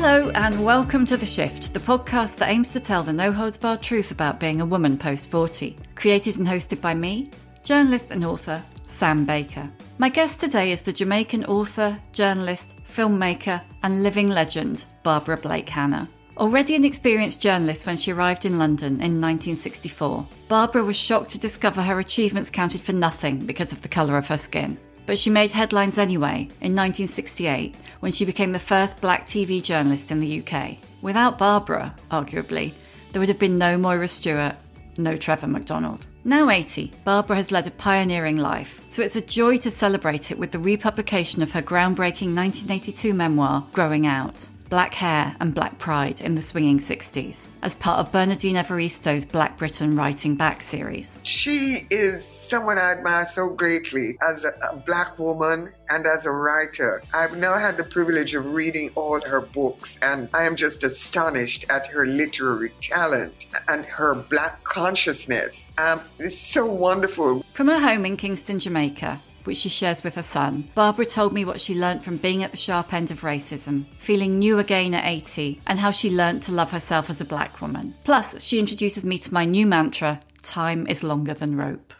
Hello, and welcome to The Shift, the podcast that aims to tell the no holds barred truth about being a woman post 40. Created and hosted by me, journalist and author Sam Baker. My guest today is the Jamaican author, journalist, filmmaker, and living legend, Barbara Blake Hannah. Already an experienced journalist when she arrived in London in 1964, Barbara was shocked to discover her achievements counted for nothing because of the colour of her skin. But she made headlines anyway in 1968 when she became the first black TV journalist in the UK. Without Barbara, arguably, there would have been no Moira Stuart, no Trevor McDonald. Now 80, Barbara has led a pioneering life, so it's a joy to celebrate it with the republication of her groundbreaking 1982 memoir, Growing Out. Black Hair and Black Pride in the Swinging 60s, as part of Bernardine Evaristo's Black Britain Writing Back series. She is someone I admire so greatly as a, a black woman and as a writer. I've now had the privilege of reading all her books, and I am just astonished at her literary talent and her black consciousness. Um, it's so wonderful. From her home in Kingston, Jamaica, which she shares with her son. Barbara told me what she learnt from being at the sharp end of racism, feeling new again at 80, and how she learnt to love herself as a black woman. Plus, she introduces me to my new mantra time is longer than rope.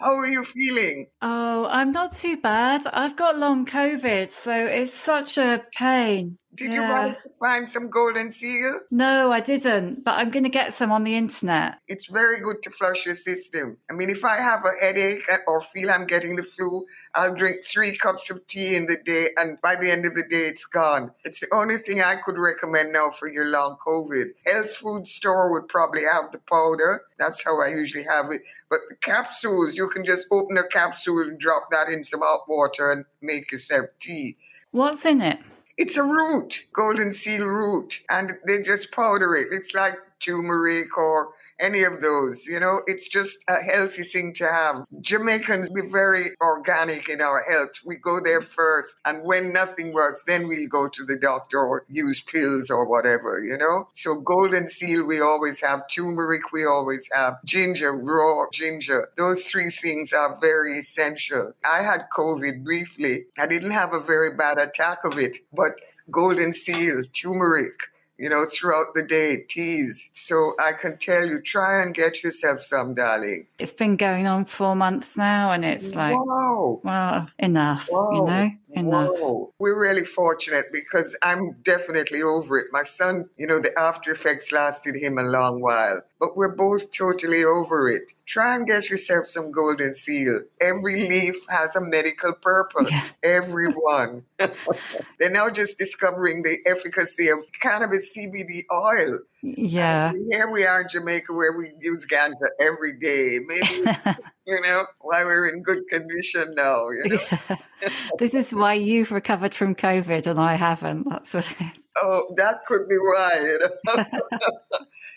How are you feeling? Oh, I'm not too bad. I've got long COVID, so it's such a pain. Did you want to find some golden seal? No, I didn't, but I'm going to get some on the internet. It's very good to flush your system. I mean, if I have a headache or feel I'm getting the flu, I'll drink three cups of tea in the day, and by the end of the day, it's gone. It's the only thing I could recommend now for your long COVID. Health food store would probably have the powder. That's how I usually have it. But the capsules, you can just open a capsule and drop that in some hot water and make yourself tea. What's in it? It's a root, golden seal root, and they just powder it. It's like turmeric or any of those. You know, it's just a healthy thing to have. Jamaicans, we're very organic in our health. We go there first, and when nothing works, then we'll go to the doctor or use pills or whatever, you know? So, golden seal, we always have. Turmeric, we always have. Ginger, raw ginger. Those three things are very essential. I had COVID briefly. I didn't have a very bad attack of it, but golden seal, turmeric, you know, throughout the day, teas. So I can tell you, try and get yourself some, darling. It's been going on four months now, and it's like, wow, well, enough, wow. you know, enough. Whoa. We're really fortunate because I'm definitely over it. My son, you know, the after effects lasted him a long while, but we're both totally over it. Try and get yourself some golden seal. Every leaf has a medical purpose. Yeah. Every one. They're now just discovering the efficacy of cannabis CBD oil. Yeah. And here we are in Jamaica where we use ganja every day. Maybe, you know, why we're in good condition now, you know? this is why you've recovered from COVID and I haven't. That's what it is. Oh, that could be why. You know?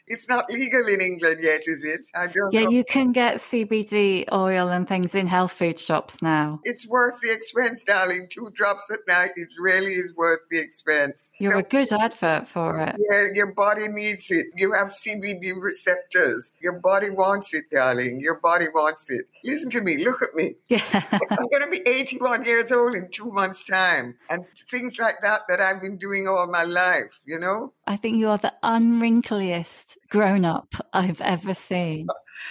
it's not legal in England yet, is it? I don't yeah, know. you can get CBD oil and things in health food shops now. It's worth the expense, darling. Two drops at night, it really is worth the expense. You're you know, a good advert for it. Yeah, your body needs it. You have CBD receptors. Your body wants it, darling. Your body wants it. Listen to me. Look at me. Yeah. I'm going to be 81 years old in two months' time. And things like that that I've been doing all my life, you know? I think you are the unwrinkliest grown up I've ever seen.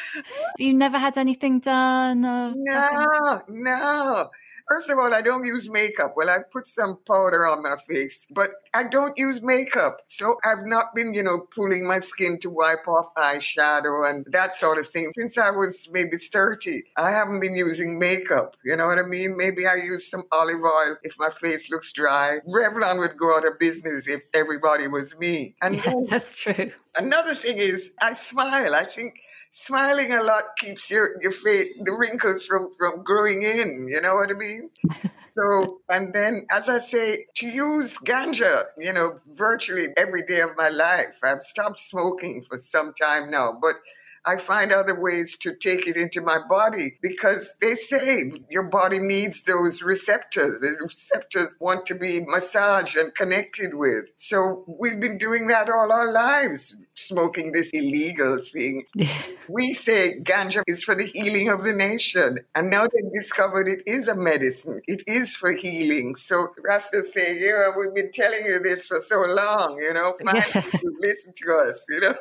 you never had anything done? Or no, no. First of all, I don't use makeup. Well, I put some powder on my face, but I don't use makeup. So I've not been, you know, pulling my skin to wipe off eyeshadow and that sort of thing since I was maybe 30. I haven't been using makeup. You know what I mean? Maybe I use some olive oil if my face looks dry. Revlon would go out of business if everybody was me. And yeah, that's true. Another thing is I smile. I think smiling a lot keeps your, your face, the wrinkles from, from growing in. You know what I mean? so, and then, as I say, to use ganja, you know, virtually every day of my life. I've stopped smoking for some time now, but I find other ways to take it into my body because they say your body needs those receptors. The receptors want to be massaged and connected with. So we've been doing that all our lives, smoking this illegal thing. we say ganja is for the healing of the nation. And now they've discovered it is a medicine. It is for healing. So Rasta say, yeah, we've been telling you this for so long, you know, finally listen to us, you know.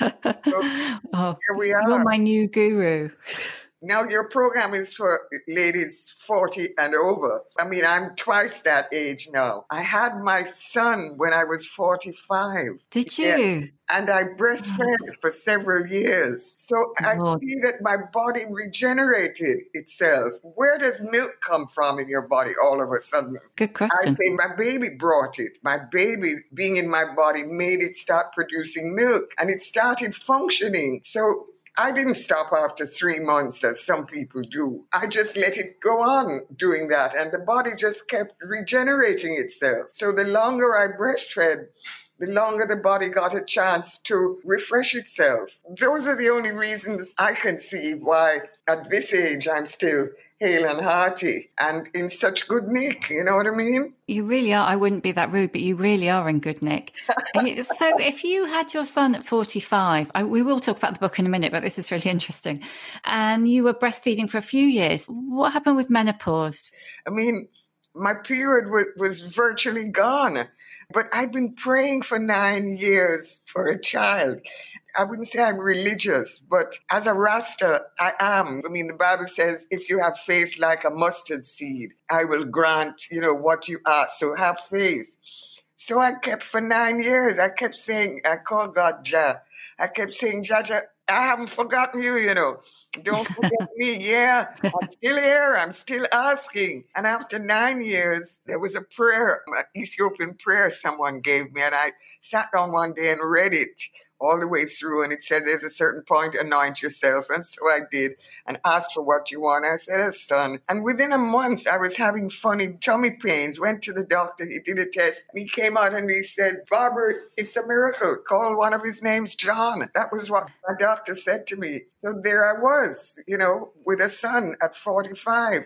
so, Oh, here we are. You're my new guru. Now your program is for ladies 40 and over. I mean, I'm twice that age now. I had my son when I was 45. Did you? Yeah. And I breastfed oh. for several years. So I oh. see that my body regenerated itself. Where does milk come from in your body all of a sudden? Good question. I say my baby brought it. My baby being in my body made it start producing milk and it started functioning. So I didn't stop after three months as some people do. I just let it go on doing that, and the body just kept regenerating itself. So the longer I breastfed, the longer the body got a chance to refresh itself. Those are the only reasons I can see why at this age I'm still hale and hearty and in such good nick. You know what I mean? You really are. I wouldn't be that rude, but you really are in good nick. so, if you had your son at 45, I, we will talk about the book in a minute, but this is really interesting, and you were breastfeeding for a few years, what happened with menopause? I mean, my period was, was virtually gone. But I've been praying for nine years for a child. I wouldn't say I'm religious, but as a Rasta, I am. I mean, the Bible says, if you have faith like a mustard seed, I will grant, you know, what you ask. So have faith. So I kept for nine years, I kept saying, I called God Jah. I kept saying, Jah, Jah, I haven't forgotten you, you know. Don't forget me. Yeah, I'm still here. I'm still asking. And after nine years, there was a prayer, an Ethiopian prayer someone gave me. And I sat down one day and read it all the way through and it said there's a certain point anoint yourself. And so i did and asked for what you want. I said a son. And within a month i was having funny tummy pains. Went to the doctor. He did a test. And he came out and he said barbara it's a miracle. Call one of his names john. That was what my doctor said to me. So there i was you know with a son at 45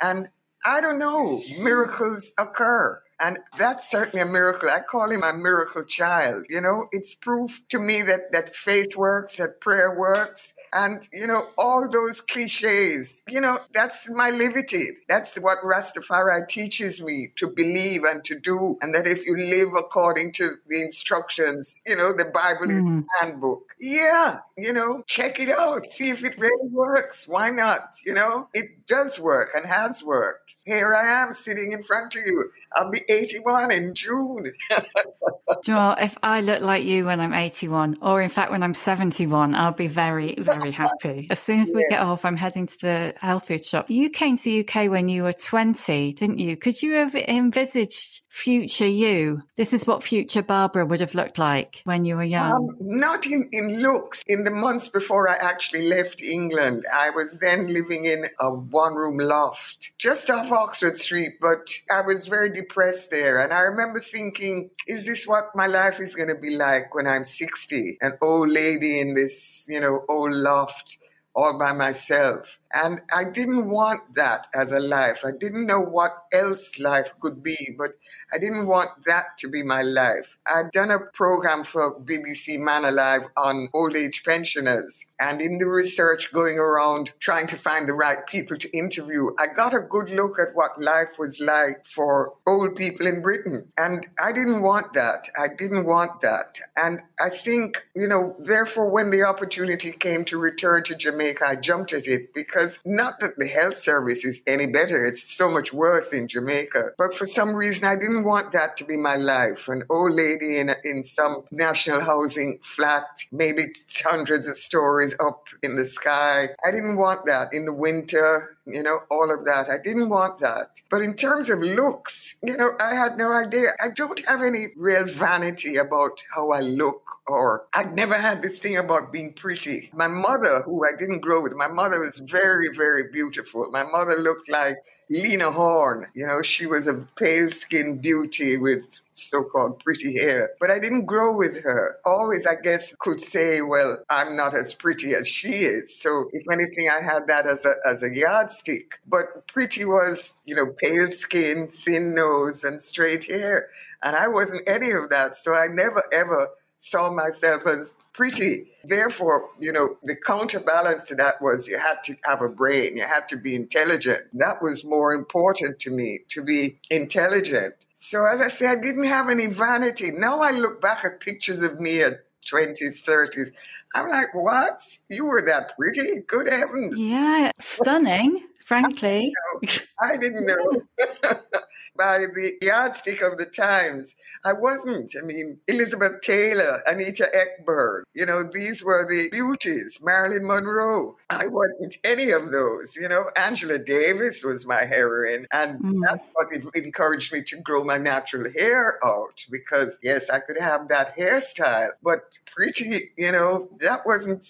and i don't know miracles occur and that's certainly a miracle. I call him a miracle child. You know, it's proof to me that, that faith works, that prayer works. And, you know, all those cliches, you know, that's my liberty. That's what Rastafari teaches me to believe and to do. And that if you live according to the instructions, you know, the Bible mm. handbook. Yeah, you know, check it out. See if it really works. Why not? You know, it does work and has worked here I am sitting in front of you. I'll be 81 in June. you know, if I look like you when I'm 81, or in fact when I'm 71, I'll be very, very happy. As soon as we yeah. get off, I'm heading to the health food shop. You came to the UK when you were 20, didn't you? Could you have envisaged future you? This is what future Barbara would have looked like when you were young. Um, not in, in looks. In the months before I actually left England, I was then living in a one room loft just off Oxford Street, but I was very depressed there. And I remember thinking, is this what my life is going to be like when I'm 60? An old lady in this, you know, old loft all by myself. And I didn't want that as a life. I didn't know what else life could be, but I didn't want that to be my life. I'd done a program for BBC Man Alive on old age pensioners. And in the research going around trying to find the right people to interview, I got a good look at what life was like for old people in Britain. And I didn't want that. I didn't want that. And I think, you know, therefore, when the opportunity came to return to Jamaica, I jumped at it because because not that the health service is any better, it's so much worse in Jamaica. But for some reason, I didn't want that to be my life. An old lady in, a, in some national housing flat, maybe hundreds of stories up in the sky. I didn't want that in the winter you know, all of that. I didn't want that. But in terms of looks, you know, I had no idea. I don't have any real vanity about how I look, or I've never had this thing about being pretty. My mother, who I didn't grow with, my mother was very, very beautiful. My mother looked like Lena Horne. You know, she was a pale skinned beauty with so called pretty hair. But I didn't grow with her. Always, I guess, could say, well, I'm not as pretty as she is. So if anything, I had that as a, as a yardstick. But pretty was, you know, pale skin, thin nose, and straight hair. And I wasn't any of that. So I never ever saw myself as pretty. Therefore, you know, the counterbalance to that was you had to have a brain, you had to be intelligent. That was more important to me, to be intelligent. So, as I say, I didn't have any vanity. Now I look back at pictures of me at 20s, 30s. I'm like, what? You were that pretty? Good heavens. Yeah, stunning frankly. I didn't know. By the yardstick of the times, I wasn't. I mean, Elizabeth Taylor, Anita Ekberg, you know, these were the beauties. Marilyn Monroe. I wasn't any of those. You know, Angela Davis was my heroine. And mm. that's what encouraged me to grow my natural hair out because, yes, I could have that hairstyle. But pretty, you know, that wasn't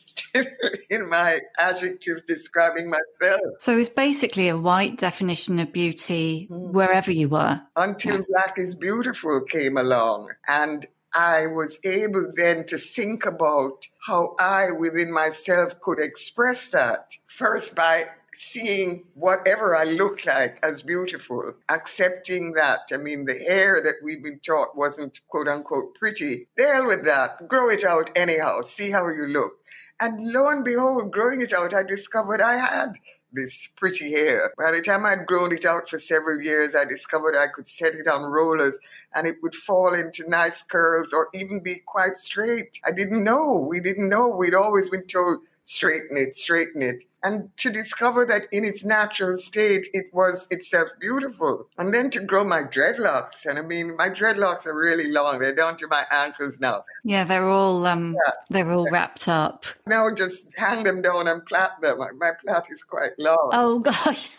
in my adjective describing myself. So it's basically a white definition of beauty mm. wherever you were. Until Black is Beautiful came along. And I was able then to think about how I within myself could express that. First, by seeing whatever I look like as beautiful, accepting that. I mean, the hair that we've been taught wasn't quote unquote pretty. Deal with that. Grow it out anyhow. See how you look. And lo and behold, growing it out, I discovered I had this pretty hair. By the time I'd grown it out for several years, I discovered I could set it on rollers and it would fall into nice curls or even be quite straight. I didn't know. We didn't know. We'd always been told, straighten it, straighten it and to discover that in its natural state it was itself beautiful. And then to grow my dreadlocks. And i mean my dreadlocks are really long. They're down to my ankles now. Yeah they're all um yeah. they're all wrapped up. Now just hang them down and plait them. My plait is quite long. Oh gosh.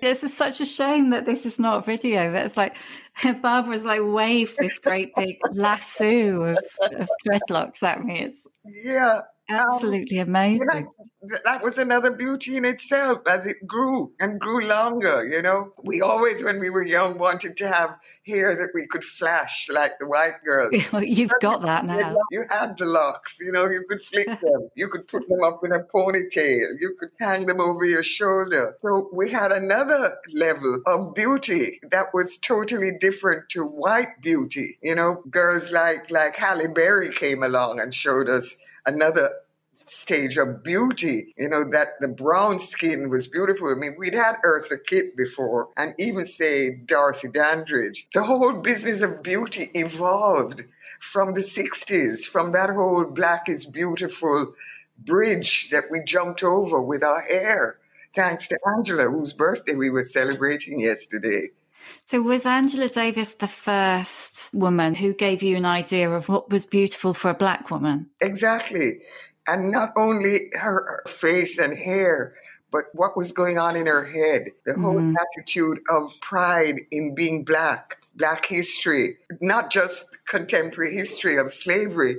This is such a shame that this is not video. That's like barbara's like waved this great big lasso of, of dreadlocks at me. It's yeah Absolutely amazing. That, that was another beauty in itself as it grew and grew longer. You know, we always, when we were young, wanted to have hair that we could flash like the white girls. You've got that now. You had the locks, you know, you could flick them, you could put them up in a ponytail, you could hang them over your shoulder. So we had another level of beauty that was totally different to white beauty. You know, girls like like Halle Berry came along and showed us another stage of beauty. You know, that the brown skin was beautiful. I mean, we'd had Eartha Kitt before and even say Dorothy Dandridge. The whole business of beauty evolved from the 60s, from that whole black is beautiful bridge that we jumped over with our hair. Thanks to Angela, whose birthday we were celebrating yesterday. So, was Angela Davis the first woman who gave you an idea of what was beautiful for a black woman? Exactly. And not only her face and hair, but what was going on in her head, the whole mm. attitude of pride in being black, black history, not just contemporary history of slavery,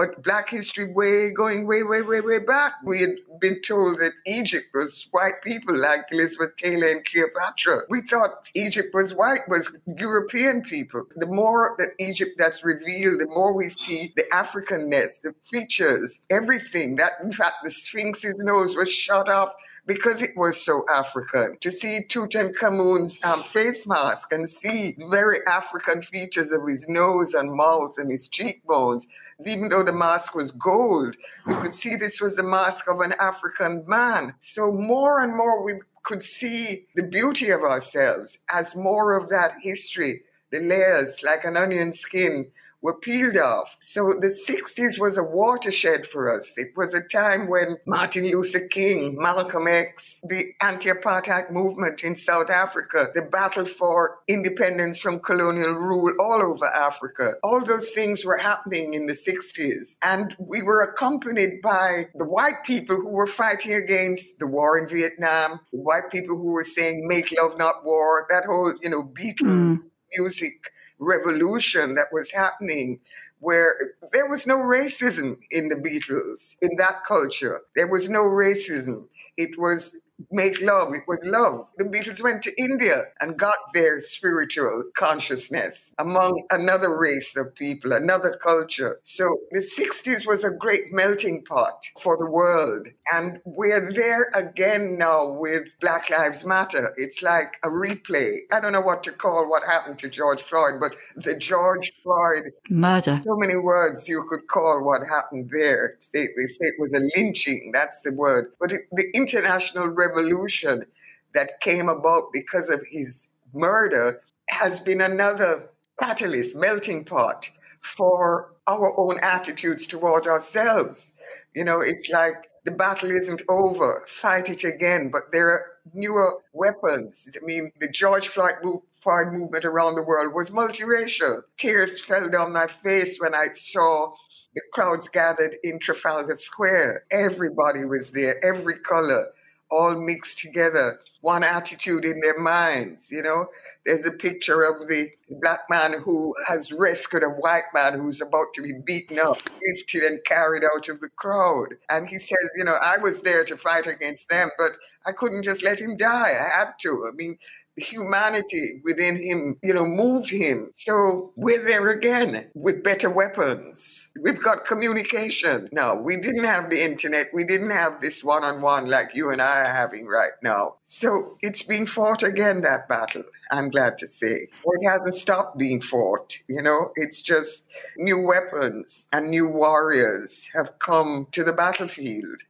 But black history way going way, way, way, way back. We had been told that Egypt was white people like Elizabeth Taylor and Cleopatra. We thought Egypt was white, was European people. The more that Egypt that's revealed, the more we see the Africanness, the features, everything. That in fact the Sphinx's nose was shot off because it was so African. To see Tutankhamun's um, face mask and see very African features of his nose and mouth and his cheekbones, even though the mask was gold, we could see this was the mask of an African man. So more and more we could see the beauty of ourselves as more of that history, the layers like an onion skin were peeled off. So the 60s was a watershed for us. It was a time when Martin Luther King, Malcolm X, the anti-apartheid movement in South Africa, the battle for independence from colonial rule all over Africa, all those things were happening in the 60s. And we were accompanied by the white people who were fighting against the war in Vietnam, the white people who were saying make love not war, that whole, you know, Beatles mm. Music revolution that was happening where there was no racism in the Beatles, in that culture. There was no racism. It was make love. It was love. The Beatles went to India and got their spiritual consciousness among another race of people, another culture. So the 60s was a great melting pot for the world. And we're there again now with Black Lives Matter. It's like a replay. I don't know what to call what happened to George Floyd, but the George Floyd murder. So many words you could call what happened there. They, they say it was a lynching. That's the word. But it, the international revolution that came about because of his murder has been another catalyst, melting pot for our own attitudes toward ourselves. You know, it's like the battle isn't over, fight it again, but there are newer weapons. I mean, the George Floyd, move, Floyd movement around the world was multiracial. Tears fell down my face when I saw the crowds gathered in Trafalgar Square. Everybody was there, every color all mixed together, one attitude in their minds. You know, there's a picture of the black man who has rescued a white man who's about to be beaten up, lifted and carried out of the crowd. And he says, you know, I was there to fight against them, but I couldn't just let him die. I had to. I mean, humanity within him, you know, moved him. So we're there again with better weapons. We've got communication. now. we didn't have the internet. We didn't have this one on one like you and I are having right now. So it's been fought again, that battle. I'm glad to say. It hasn't stopped being fought. You know, it's just new weapons and new warriors have come to the battlefield.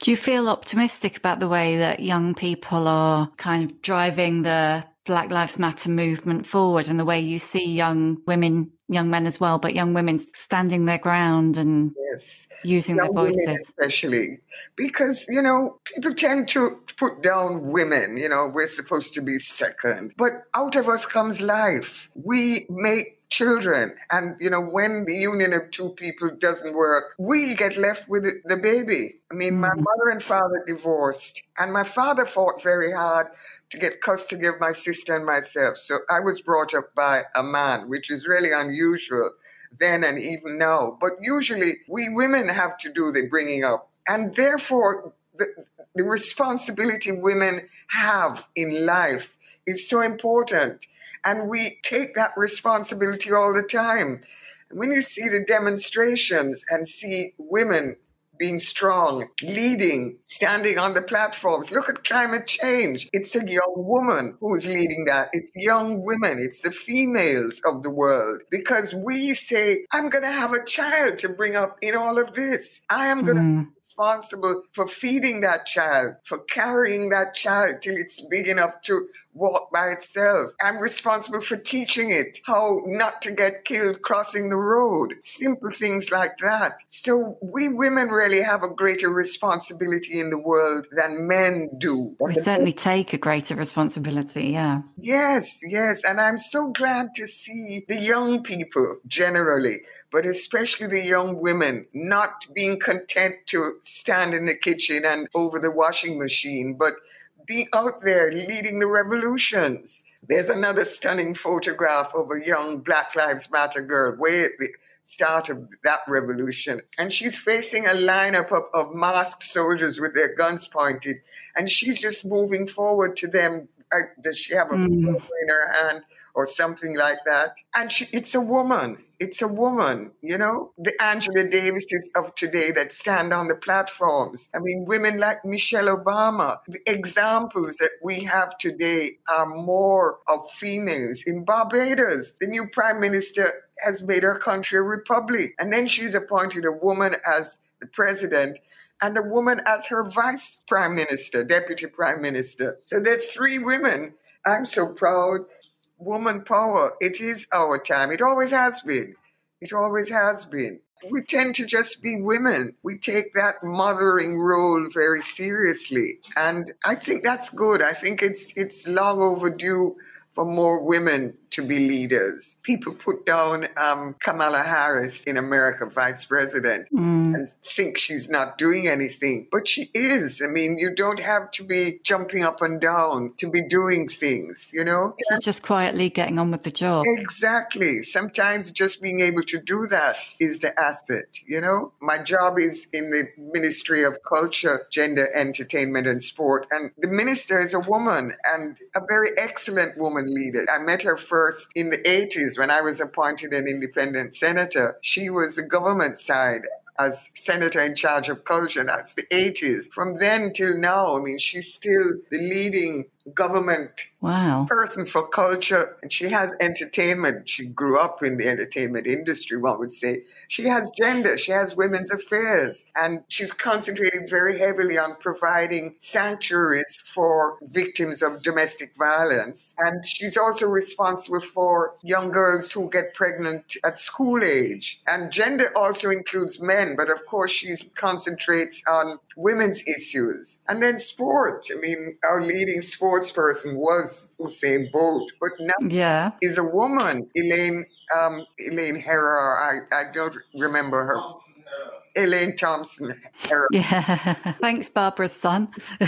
Do you feel optimistic about the way that young people are kind of driving the Black Lives Matter movement forward and the way you see young women, young men as well, but young women standing their ground and yes. using young their voices? especially because, you know, people tend to put down women, you know, we're supposed to be second. But out of us comes life. We make children. And, you know, when the union of two people doesn't work, we get left with the baby. I mean, my mm-hmm. mother and father divorced, and my father fought very hard to get custody of my sister and myself. So I was brought up by a man, which is really unusual then and even now. But usually we women have to do the bringing up. And therefore, the, the responsibility women have in life is so important. And we take that responsibility all the time. When you see the demonstrations and see women being strong, leading, standing on the platforms. Look at climate change. It's a young woman who's leading that. It's young women. It's the females of the world. Because we say, I'm going to have a child to bring up in all of this. I am going to mm responsible for feeding that child, for carrying that child till it's big enough to walk by itself. I'm responsible for teaching it how not to get killed crossing the road. Simple things like that. So we women really have a greater responsibility in the world than men do. We certainly take a greater responsibility, yeah. Yes, yes. And I'm so glad to see the young people generally, but especially the young women, not being content to stand in the kitchen and over the washing machine, but be out there leading the revolutions. There's another stunning photograph of a young Black Lives Matter girl way at the start of that revolution. And she's facing a lineup of, of masked soldiers with their guns pointed, and she's just moving forward to them. Does she have a mm. in her hand or something like that? And she, it's a woman. It's a woman, you know, the Angela Davises of today that stand on the platforms. I mean, women like Michelle Obama, the examples that we have today are more of females. In Barbados, the new prime minister has made her country a republic. And then she's appointed a woman as the president and a woman as her vice prime minister, deputy prime minister. So there's three women. I'm so proud. Woman power. It is our time. It always has been. It always has been. We tend to just be women. We take that mothering role very seriously. And I think that's good. I think it's it's long overdue for more women to be leaders. People put down um, Kamala Harris in America, vice president, mm. and think she's not doing anything, but she is. I mean, you don't have to be jumping up and down to be doing things, you know? She's just quietly getting on with the job. Exactly. Sometimes just being able to do that is the asset, you know? My job is in the Ministry of Culture, Gender, Entertainment, and Sport, and the minister is a woman and a very excellent woman I met her first first in the 80s when I was appointed an independent senator. She was the government side as senator in charge of culture. That's the 80s. From then till now, I mean, she's still the leading government wow. person for culture. And she has entertainment. She grew up in the entertainment industry, one would say. She has gender, she has women's affairs, and she's concentrating very heavily on providing sanctuaries for victims of domestic violence. And she's also responsible for young girls who get pregnant at school age. And gender also includes men, but of course, she concentrates on women's issues. And then sport. I mean, our leading sports person was Usain Bolt, but now yeah. is a woman, Elaine um, Elaine Herah. I, I don't remember her. Elaine Thompson. Yeah. Thanks, Barbara's son. you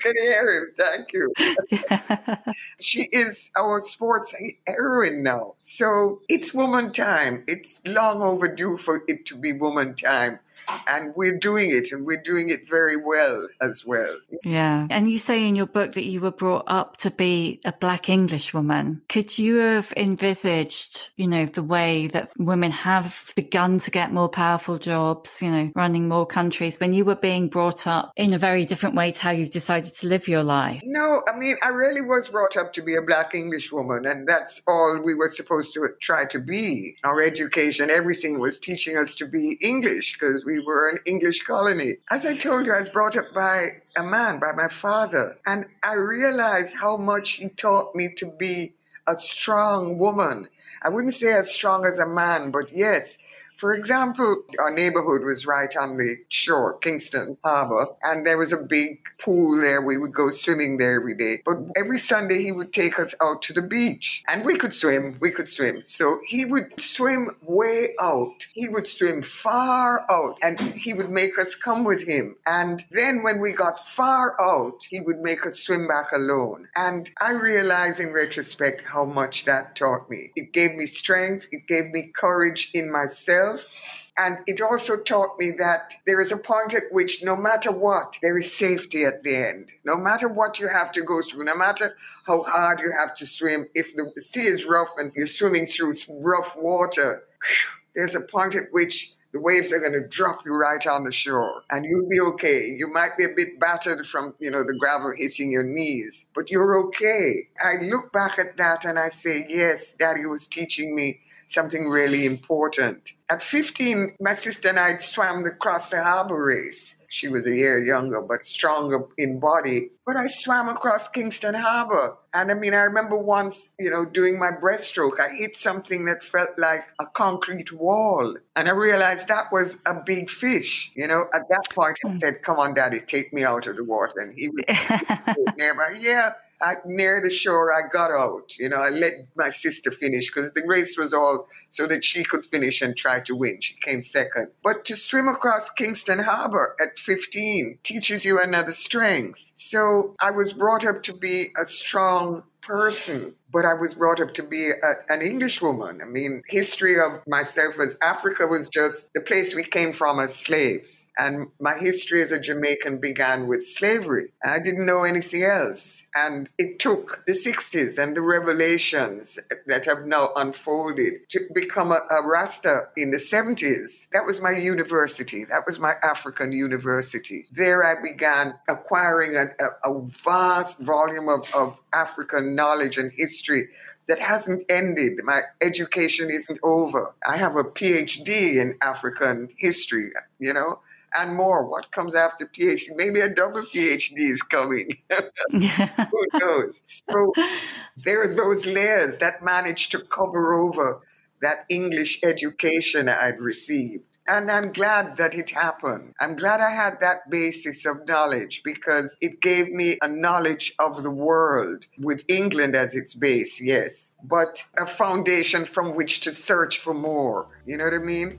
can hear him. Thank you. Yeah. She is our sports heroine now. So it's woman time. It's long overdue for it to be woman time. And we're doing it, and we're doing it very well as well. Yeah. And you say in your book that you were brought up to be a Black English woman. Could you have envisaged, you know, the way that women have begun to get more powerful? jobs, you know, running more countries when you were being brought up in a very different way to how you've decided to live your life? No, I mean, I really was brought up to be a black English woman, and that's all we were supposed to try to be. Our education, everything was teaching us to be English because we were an English colony. As I told you, I was brought up by a man, by my father, and I realized how much he taught me to be a strong woman. I wouldn't say as strong as a man, but yes, for example, our neighborhood was right on the shore, Kingston Harbor, and there was a big pool there. We would go swimming there every day. But every Sunday, he would take us out to the beach, and we could swim. We could swim. So he would swim way out. He would swim far out, and he would make us come with him. And then when we got far out, he would make us swim back alone. And I realize in retrospect how much that taught me. It gave me strength, it gave me courage in myself And it also taught me that there is a point at which, no matter what, there is safety at the end. No matter what you have to go through, no matter how hard you have to swim, if the sea is rough and you're swimming through rough water, there's a point at which the waves are going to drop you right on the shore and you'll be okay. You might be a bit battered from, you know, the gravel hitting your knees, but you're okay. I look back at that and I say, yes, daddy was teaching me something really important. At 15, my sister and I swam across the harbor race. She was a year younger, but stronger in body. But I swam across Kingston Harbor. And I mean, I remember once, you know, doing my breaststroke, I hit something that felt like a concrete wall. And I realized that was a big fish. You know, at that point, I hmm. said, Come on, daddy, take me out of the water. And he was nearby. Yeah, Near the shore, I got out. You know, I let my sister finish because the race was all so that she could finish and try to win. She came second. But to swim across Kingston Harbor at 15 teaches you another strength. So I was brought up to be a strong person but I was brought up to be a, an English woman. I mean, history of myself as Africa was just the place we came from as slaves. And my history as a Jamaican began with slavery. I didn't know anything else. And it took the 60s and the revelations that have now unfolded to become a, a Rasta in the 70s. That was my university. That was my African university. There I began acquiring a, a, vast volume of, of African knowledge and history that hasn't ended. My education isn't over. I have a PhD in African history, you know, and more. What comes after PhD? Maybe a double PhD is coming. Who knows? So there are those layers that manage to cover over that English education I'd received. And I'm glad that it happened. I'm glad I had that basis of knowledge because it gave me a knowledge of the world with England as its base, yes, but a foundation from which to search for more. You know what I mean?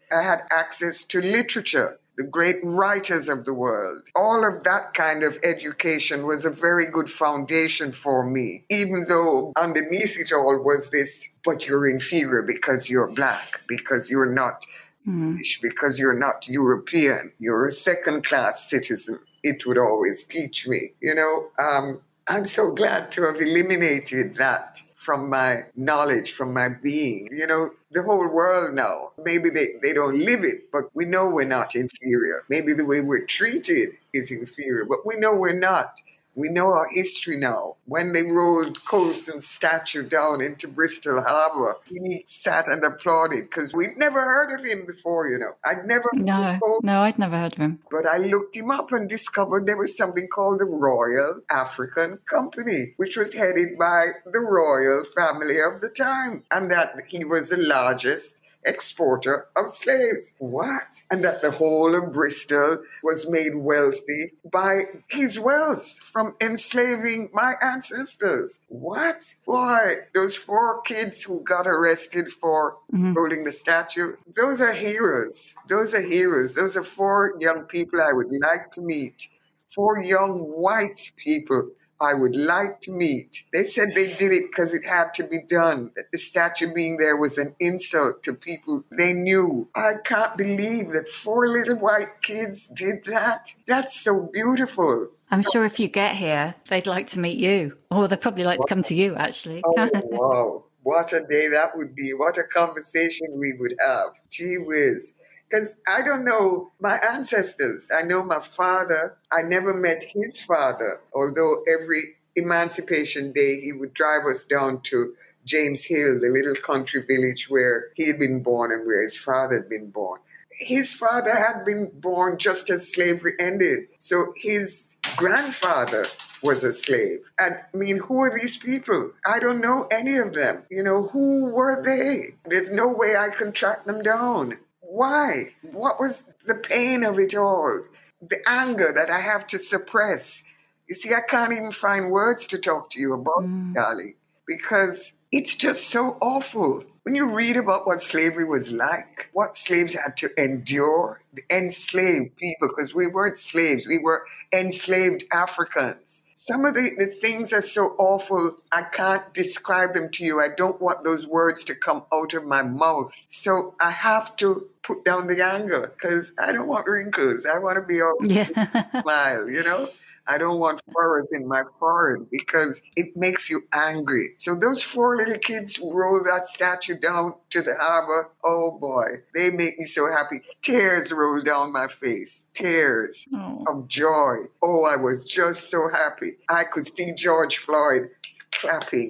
I had access to literature, the great writers of the world. All of that kind of education was a very good foundation for me, even though underneath it all was this, but you're inferior because you're black, because you're not English, because you're not European, you're a second class citizen. It would always teach me, you know. Um, I'm so glad to have eliminated that from my knowledge, from my being. You know, the whole world now, maybe they, they don't live it, but we know we're not inferior. Maybe the way we're treated is inferior, but we know we're not. We know our history now. When they rolled Colston's statue down into Bristol Harbour, he sat and applauded because we'd never heard of him before, you know. I'd never No, no, I'd never heard of him. but I looked him up and discovered there was something called the Royal African Company, which was headed by the royal family of the time, and that he was the largest exporter of slaves. What? And that the whole of Bristol was made wealthy by his wealth from enslaving my ancestors. What? Why? those four kids who got arrested for mm-hmm. holding the statue, those are heroes. Those are heroes. Those are four young people I would like to meet. Four young white people I would like to meet. They said they did it because it had to be done, that the statue being there was an insult to people they knew. I can't believe that four little white kids did that. That's so beautiful. I'm sure if you get here, they'd like to meet you, or they'd probably like to come to you, actually. Oh, wow. What a day that would be. What a conversation we would have. Gee whiz. Because I don't know my ancestors. I know my father. I never met his father, although every Emancipation Day he would drive us down to James Hill, the little country village where he had been born and where his father had been born. his father had been born just as slavery ended. So his grandfather was a slave. And I mean, who are these people? I don't know any of them. You know, who were they? There's no way I can track them down. Why? What was the pain of it all? The anger that I have to suppress. You see, I can't even find words to talk to you about, mm. darling, because it's just so awful. When you read about what slavery was like, what slaves had to endure, the enslaved people, because we weren't slaves, we were enslaved Africans. Some of the, the things are so awful, I can't describe them to you. I don't want those words to come out of my mouth. So I have to put down the anger because I don't want wrinkles. I want to be all yeah. smile, you know? I don't want furrows in my forehead because it makes you angry. So those four little kids who roll that statue down to the harbor, oh boy, they make me so happy. Tears roll down my face, tears oh. of joy. Oh, I was just so happy. I could see George Floyd clapping.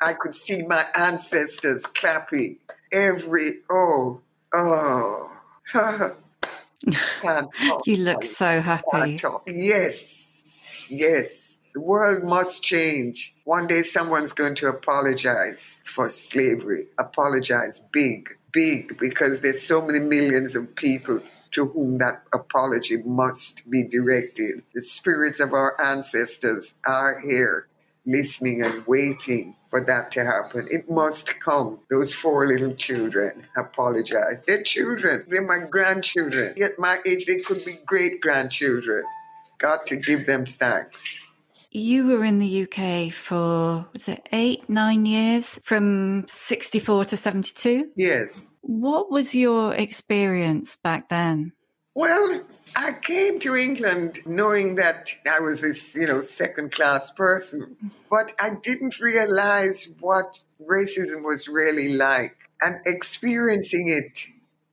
I could see my ancestors clapping. Every, oh, oh. Um, you oh, look so happy. Yes, yes. The world must change. One day someone's going to apologize for slavery. Apologize big, big, because there's so many millions of people to whom that apology must be directed. The spirits of our ancestors are here listening and waiting for that to happen. It must come. Those four little children apologize. They're children. They're my grandchildren. At my age, they could be great grandchildren. Got to give them thanks. You were in the UK for, was it eight, nine years from 64 to 72? Yes. What was your experience back then? Well, I came to England knowing that I was this, you know, second class person, but I didn't realize what racism was really like. And experiencing it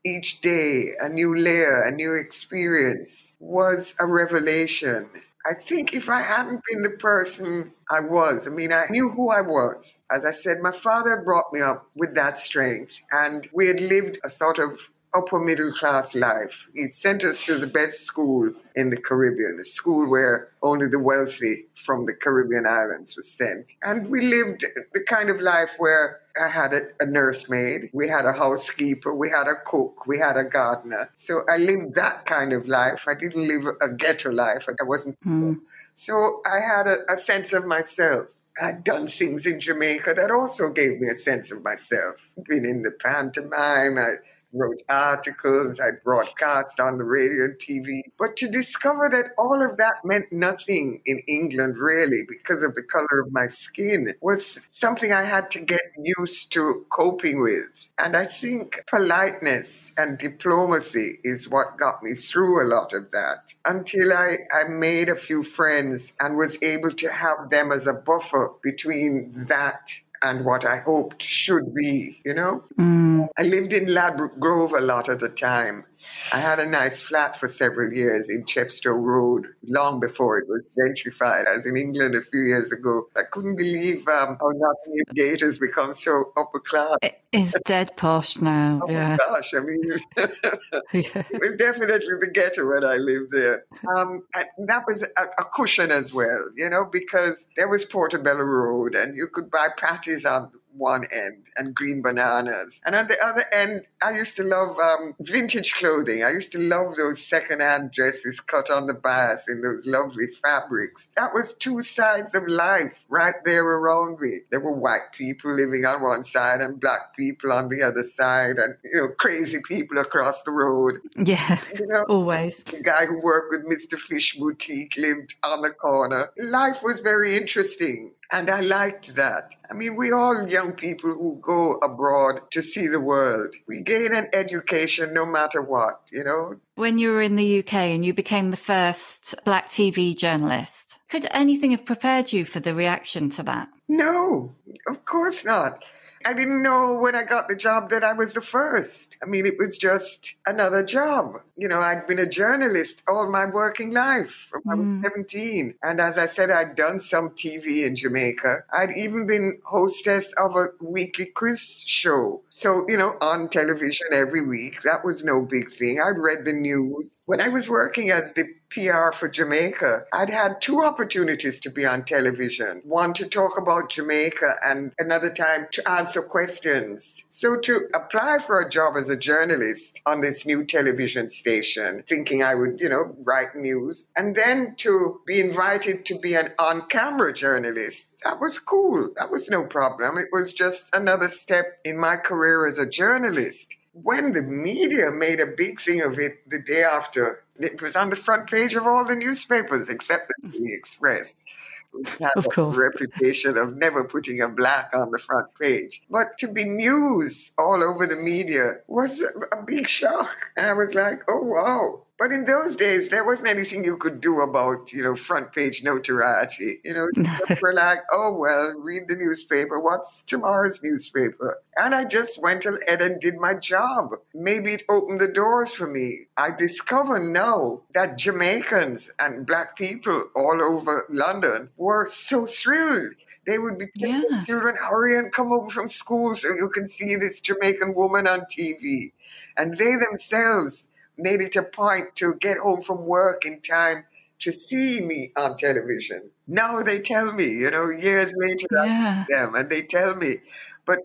each day, a new layer, a new experience, was a revelation. I think if I hadn't been the person I was, I mean, I knew who I was. As I said, my father brought me up with that strength, and we had lived a sort of upper middle class life. It sent us to the best school in the Caribbean, a school where only the wealthy from the Caribbean islands was sent. And we lived the kind of life where I had a, a nursemaid, we had a housekeeper, we had a cook, we had a gardener. So I lived that kind of life. I didn't live a ghetto life. I wasn't. Mm. So I had a, a sense of myself. I'd done things in Jamaica that also gave me a sense of myself. Been in the pantomime, I wrote articles, I broadcast on the radio and TV. But to discover that all of that meant nothing in England, really, because of the color of my skin, was something I had to get used to coping with. And I think politeness and diplomacy is what got me through a lot of that until I, I made a few friends and was able to have them as a buffer between that and what I hoped should be, you know? Mm. I lived in Ladbroke Grove a lot of the time. I had a nice flat for several years in Chepstow Road, long before it was gentrified. I was in England a few years ago. I couldn't believe um, how Notting Hill Gate has become so upper class. It's dead posh now. oh yeah. gosh, I mean, it was definitely the ghetto when I lived there. Um, that was a, a, cushion as well, you know, because there was Portobello Road and you could buy patties on one end and green bananas. And at the other end, I used to love um, vintage clothing. I used to love those secondhand dresses cut on the bias in those lovely fabrics. That was two sides of life right there around me. There were white people living on one side and black people on the other side and, you know, crazy people across the road. Yeah, you know, always. The guy who worked with Mr. Fish Boutique lived on the corner. Life was very interesting. And I liked that. I mean, we all young people who go abroad to see the world. We gain an education no matter what, you know? When you were in the UK and you became the first black TV journalist, could anything have prepared you for the reaction to that? No, of course not. I didn't know when I got the job that I was the first. I mean, it was just another job. You know, I'd been a journalist all my working life from I was mm. 17. And as I said, I'd done some TV in Jamaica. I'd even been hostess of a weekly quiz show. So, you know, on television every week. That was no big thing. I'd read the news. When I was working as the PR for Jamaica, I'd had two opportunities to be on television. One to talk about Jamaica and another time to answer questions. So to apply for a job as a journalist on this new television station, thinking I would, you know, write news, and then to be invited to be an on-camera journalist that was cool. That was no problem. It was just another step in my career as a journalist. When the media made a big thing of it the day after, it was on the front page of all the newspapers except the Daily Express. which had Of a reputation of never putting a black on the front page. But to be news all over the media was a, big shock. I was like, oh, wow. But in those days, there wasn't anything you could do about, you know, front page notoriety. You know, were like, oh, well, read the newspaper. What's tomorrow's newspaper? And I just went ahead and did my job. Maybe it opened the doors for me. I discover now that Jamaicans and black people all over London were so thrilled. They would be telling Yeah. children, hurry and come home from school so you can see this Jamaican woman on TV. And they themselves made it a point to get home from work in time to see me on television. Now they tell me, you know, years later, Yeah. them and they tell me. But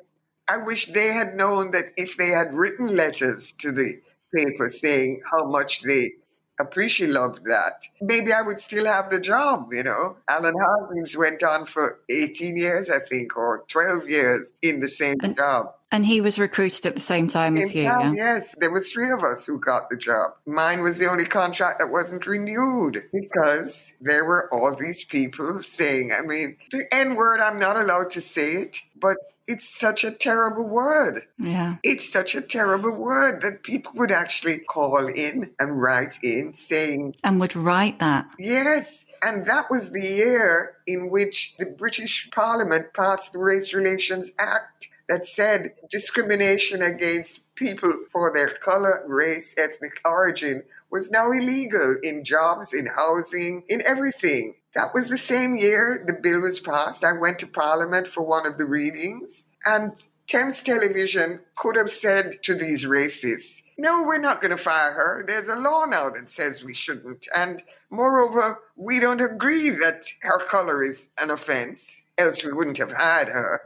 I wish they had known that if they had written letters to the paper saying how much they appreciate loved that, maybe I would still have the job, you know. Alan Hawkins went on for 18 years, I think, or 12 years in the same And- job. And he was recruited at the same time as you, yeah? Yes, there was three of us who got the job. Mine was the only contract that wasn't renewed because there were all these people saying, I mean, the N word, I'm not allowed to say it, but it's such a terrible word. Yeah. It's such a terrible word that people would actually call in and write in saying, And would write that. Yes, and that was the year in which the British Parliament passed the Race Relations Act that said discrimination against people for their color, race, ethnic origin was now illegal in jobs, in housing, in everything. That was the same year the bill was passed. I went to Parliament for one of the readings, and Thames Television could have said to these racists, no, we're not going to fire her. There's a law now that says we shouldn't. And moreover, we don't agree that her color is an offense, else we wouldn't have had her.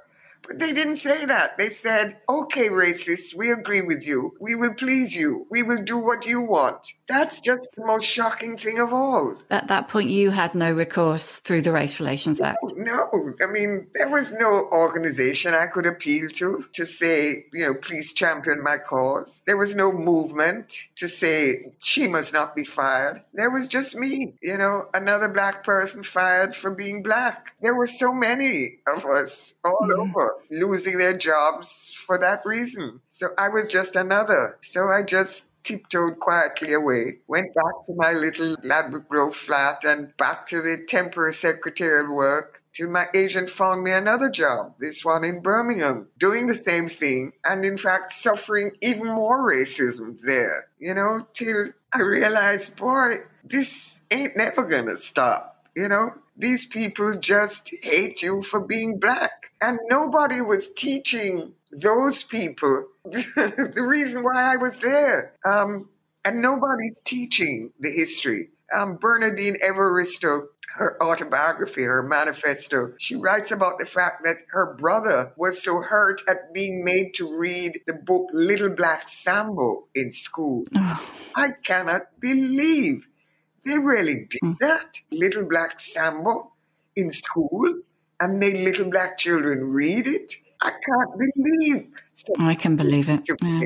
But they didn't say that. They said, okay, racists, we agree with you. We will please you. We will do what you want. That's just the most shocking thing of all. At that point, you had no recourse through the Race Relations Act. No, I mean, there was no organization I could appeal to to say, you know, please champion my cause. There was no movement to say she must not be fired. There was just me, you know, another black person fired for being black. There were so many of us all hmm. over losing their jobs for that reason. So I was just another. So I just tiptoed quietly away, went back to my little Ladbroke Grove flat and back to the temporary secretarial work till my agent found me another job, this one in Birmingham, doing the same thing and in fact suffering even more racism there, you know, till I realized, boy, this ain't never gonna stop, you know? These people just hate you for being black. And nobody was teaching those people the reason why I was there. Um, and nobody's teaching the history. Um, Bernardine Evaristo, her autobiography, her manifesto, she writes about the fact that her brother was so hurt at being made to read the book Little Black Sambo in school. I cannot believe they really did mm. that. Little Black Sambo in school and made little black children read it. I can't believe. such I can believe it. Yeah.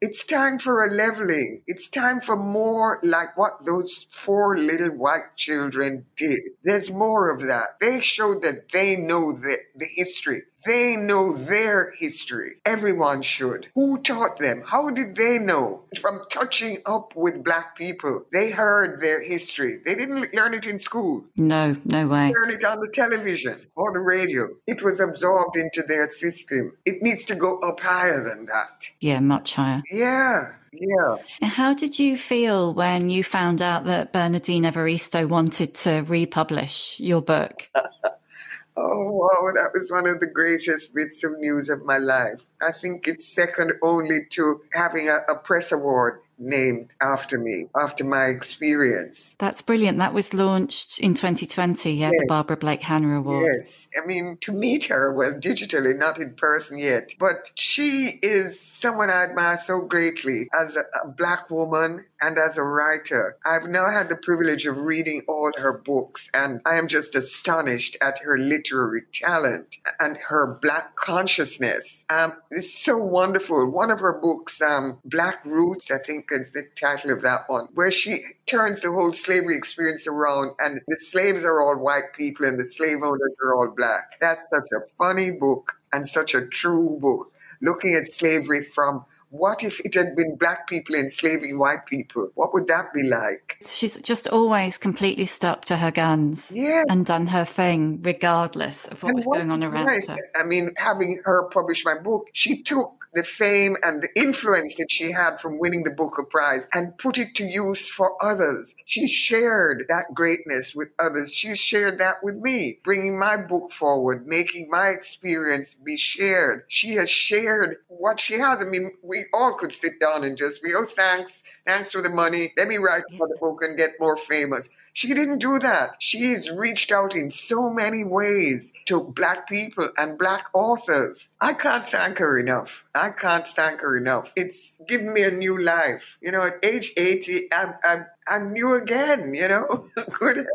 It's time for a leveling. It's time for more like what those four little white children did. There's more of that. They showed that they know the, the history. They know their history. Everyone should. Who taught them? How did they know? From touching up with black people, they heard their history. They didn't learn it in school. No, no way. They Learn it on the television or the radio. It was absorbed into their system. It needs to go up higher than that. Yeah, much higher. Yeah. Yeah. How did you feel when you found out that Bernardine Evaristo wanted to republish your book? Oh, wow, that was one of the greatest bits of news of my life. I think it's second only to having a, a press award named after me, after my experience. That's brilliant. That was launched in 2020, yeah, yes. the Barbara Blake Hannah Award. Yes. I mean, to meet her, well, digitally, not in person yet, but she is someone I admire so greatly as a, a black woman and as a writer. I've now had the privilege of reading all her books, and I am just astonished at her literary talent and her black consciousness. Um, it's so wonderful. One of her books, um, Black Roots, I think is the title of that one, where she turns the whole slavery experience around and the slaves are all white people and the slave owners are all black. That's such a funny book and such a true book, looking at slavery from what if it had been black people enslaving white people? What would that be like? She's just always completely stuck to her guns yeah. and done her thing, regardless of what and was what going on around right. her. I mean, having her publish my book, she took the fame and the influence that she had from winning the Booker Prize and put it to use for others. She shared that greatness with others. She shared that with me, bringing my book forward, making my experience be shared. She has shared what she has. I mean, we all could sit down and just be, oh, thanks, thanks for the money. Let me write for the book and get more famous. She didn't do that. She's reached out in so many ways to Black people and Black authors. I can't thank her enough. I can't thank her enough. It's given me a new life. You know, at age 80, I'm, I'm, I'm new again, you know? Who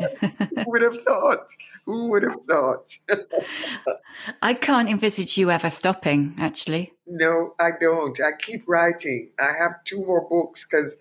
would have thought? Who would have thought? I can't envisage you ever stopping, actually. No, I don't. I keep writing. I have two more books because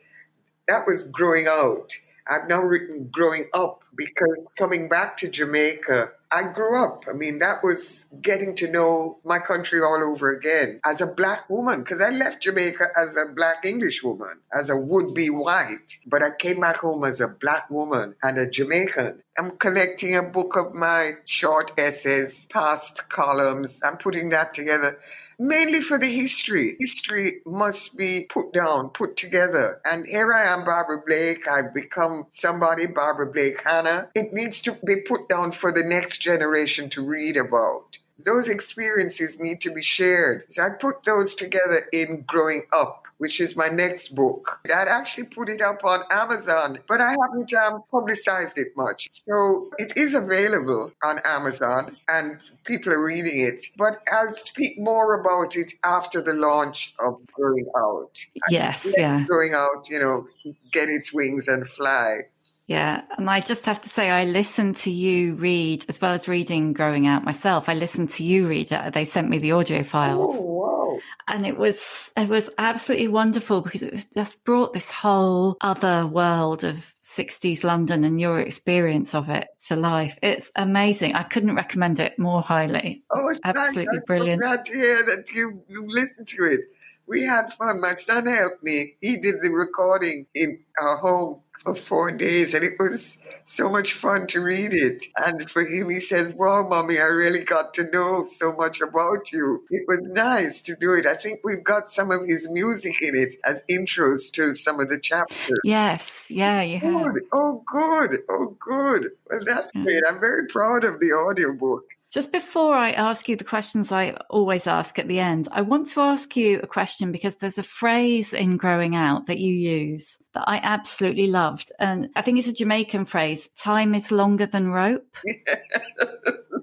that was growing out. I've now written growing up because coming back to Jamaica, I grew up. I mean, that was getting to know my country all over again as a black woman, because I left Jamaica as a black English woman, as a would be white, but I came back home as a black woman and a Jamaican. I'm collecting a book of my short essays, past columns. I'm putting that together mainly for the history. History must be put down, put together. And here I am, Barbara Blake. I've become somebody, Barbara Blake Hannah. It needs to be put down for the next generation to read about. Those experiences need to be shared. So I put those together in growing up which is my next book. I'd actually put it up on Amazon, but I haven't um, publicized it much. So it is available on Amazon and people are reading it. But I'll speak more about it after the launch of Growing Out. Yes, yeah. Growing Out, you know, get its wings and fly. Yeah. And I just have to say, I listened to you read as well as reading Growing Out myself. I listened to you read it. They sent me the audio files. Oh, wow. And it was, it was absolutely wonderful because it was just brought this whole other world of 60s London and your experience of it to life. It's amazing. I couldn't recommend it more highly. Oh, absolutely brilliant. I'm glad to hear that you, you listened to it. We had fun. My son helped me. He did the recording in our home for four days, and it was so much fun to read it. And for him, he says, Wow, mommy, I really got to know so much about you. It was nice to do it. I think we've got some of his music in it as intros to some of the chapters. Yes, yeah, you have. Good. Oh, good. Oh, good. Well, that's yeah. great. I'm very proud of the audiobook. Just before I ask you the questions I always ask at the end, I want to ask you a question because there's a phrase in Growing Out that you use that I absolutely loved. And I think it's a Jamaican phrase time is longer than rope.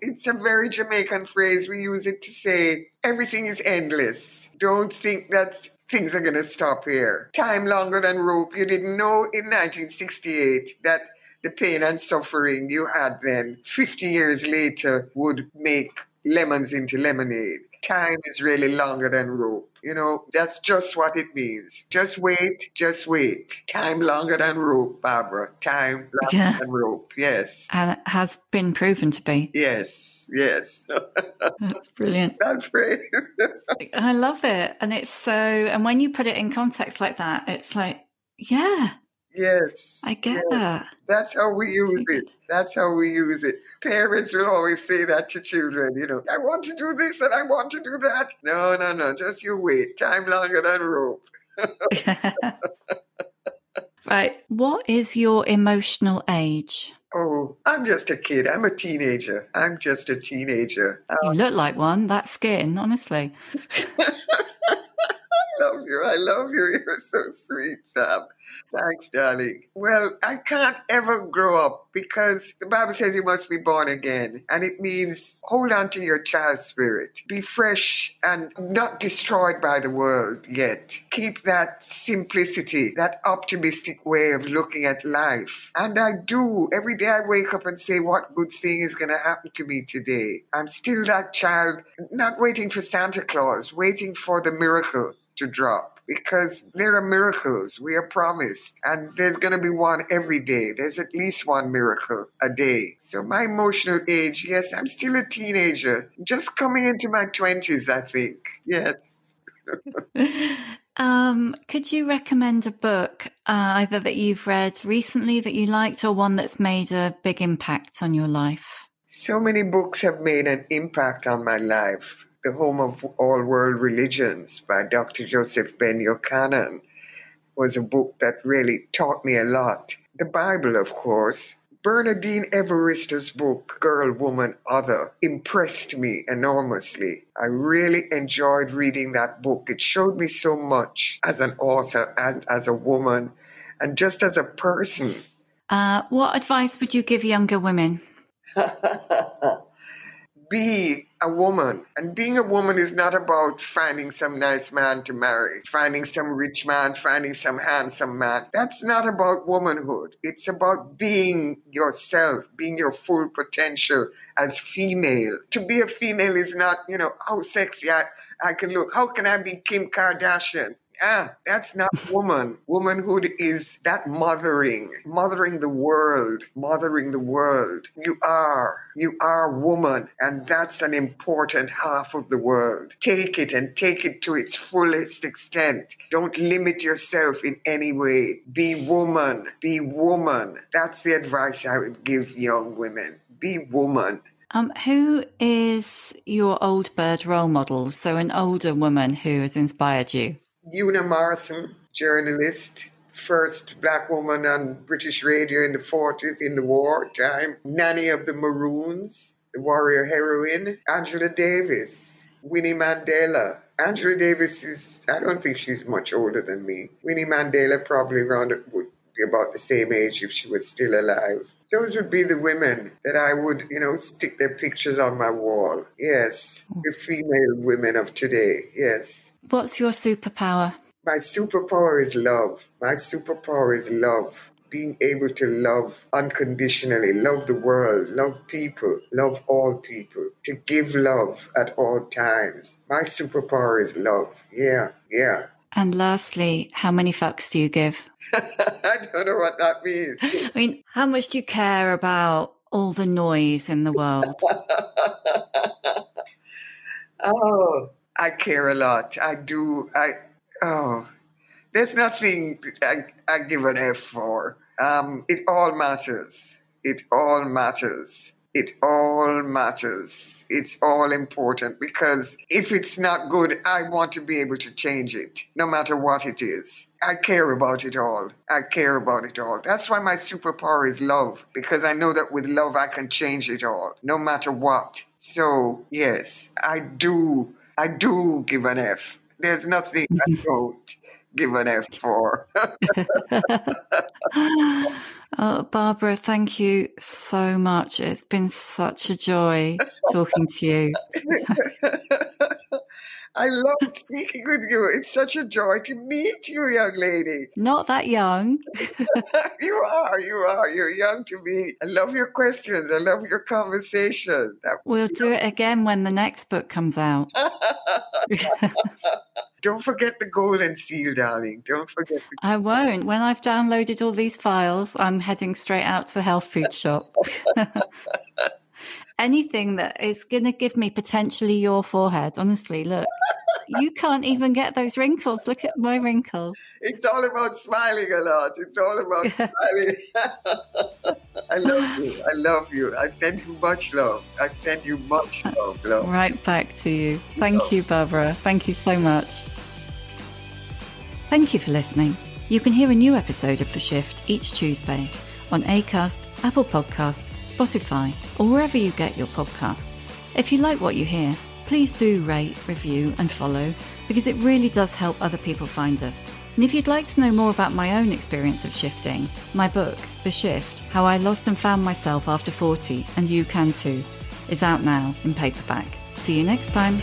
it's a very Jamaican phrase. We use it to say everything is endless. Don't think that things are going to stop here. Time longer than rope. You didn't know in 1968 that the pain and suffering you had then 50 years later would make lemons into lemonade. time is really longer than rope. You know, that's just what it means. Just wait, just wait. Time longer than rope, Barbara. Time longer Yeah. than rope. Yes. And it has been proven to be. Yes. Yes. That's brilliant. that phrase. I love it. And it's so, and when you put it in context like that, it's like, yeah, yes. I get yes. that. That's how we use it. That's how we use it. Parents will always say that to children, you know, I want to do this and I want to do that. No, no, no. Just you wait. Time longer than rope. right. What is your emotional age? Oh, I'm just a kid. I'm a teenager. I'm just a teenager. You um, look like one. That skin, honestly. I love you. I love you. You're so sweet, Sam. Thanks, darling. Well, I can't ever grow up because the Bible says you must be born again. And it means hold on to your child spirit. Be fresh and not destroyed by the world yet. Keep that simplicity, that optimistic way of looking at life. And I do. Every day I wake up and say, what good thing is going to happen to me today? I'm still that child, not waiting for Santa Claus, waiting for the miracle to drop because there are miracles. We are promised. And there's going to be one every day. There's at least one miracle a day. So my emotional age yes i'm still a teenager. Just coming into my 20s i think. Yes. Um, could you recommend a book, uh, either that you've read recently that you liked or one that's made a big impact on your life? so many books have made an impact on my life the home of all world religions by dr joseph ben Jochannan was a book that really taught me a lot the bible of course Bernardine Evaristo's book, Girl, Woman, Other, impressed me enormously. I really enjoyed reading that book. It showed me so much as an author and as a woman and just as a person. Uh, what advice would you give younger women? Be a woman. And being a woman is not about finding some nice man to marry, finding some rich man, finding some handsome man. That's not about womanhood. It's about being yourself, being your full potential as female. To be a female is not, you know, how sexy I, I can look. How can I be Kim Kardashian? Ah, that's not woman. Womanhood is that mothering, mothering the world, mothering the world. You are, you are woman, and that's an important half of the world. Take it and take it to its fullest extent. Don't limit yourself in any way. Be woman, be woman. That's the advice I would give young women. Be woman. Um, who is your old bird role model? So, an older woman who has inspired you. Una Marson, journalist, first black woman on British radio in the 40s in the war time, Nanny of the Maroons, the warrior heroine, Angela Davis, Winnie Mandela. Angela Davis is, I don't think she's much older than me. Winnie Mandela probably around would be about the same age if she was still alive. Those would be the women that I would, you know, stick their pictures on my wall. Yes, the female women of today. Yes. What's your superpower? My superpower is love. My superpower is love. Being able to love unconditionally, love the world, love people, love all people, to give love at all times. My superpower is love. Yeah, yeah. And lastly, how many fucks do you give? I don't know what that means. I mean, how much do you care about all the noise in the world? oh, I care a lot. I do. I, oh, there's nothing I, I give an F for. Um, it all matters. It all matters. It all matters. It's all important because if it's not good, I want to be able to change it, no matter what it is. I care about it all. I care about it all. That's why my superpower is love, because I know that with love I can change it all, no matter what. So, yes, I do. I do give an F. There's nothing I don't give an F for. oh, Barbara, thank you so much. It's been such a joy talking to you. I love speaking with you. It's such a joy to meet you, young lady. Not that young. you are, you are. You're young to me. I love your questions. I love your conversation. We'll do it again when the next book comes out. Don't forget the golden seal, darling. Don't forget. The- I won't. When I've downloaded all these files, I'm heading straight out to the health food shop. Anything that is going to give me potentially your forehead. Honestly, look, you can't even get those wrinkles. Look at my wrinkles. It's all about smiling a lot. It's all about smiling. I love you. I love you. I send you much love. I send you much love. love. Right back to you. Thank you, Barbara. Thank you so much. Thank you for listening. You can hear a new episode of The Shift each Tuesday on ACAST, Apple Podcasts, Spotify, or wherever you get your podcasts. If you like what you hear, please do rate, review, and follow because it really does help other people find us. And if you'd like to know more about my own experience of shifting, my book, The Shift How I Lost and Found Myself After 40, and you can too, is out now in paperback. See you next time.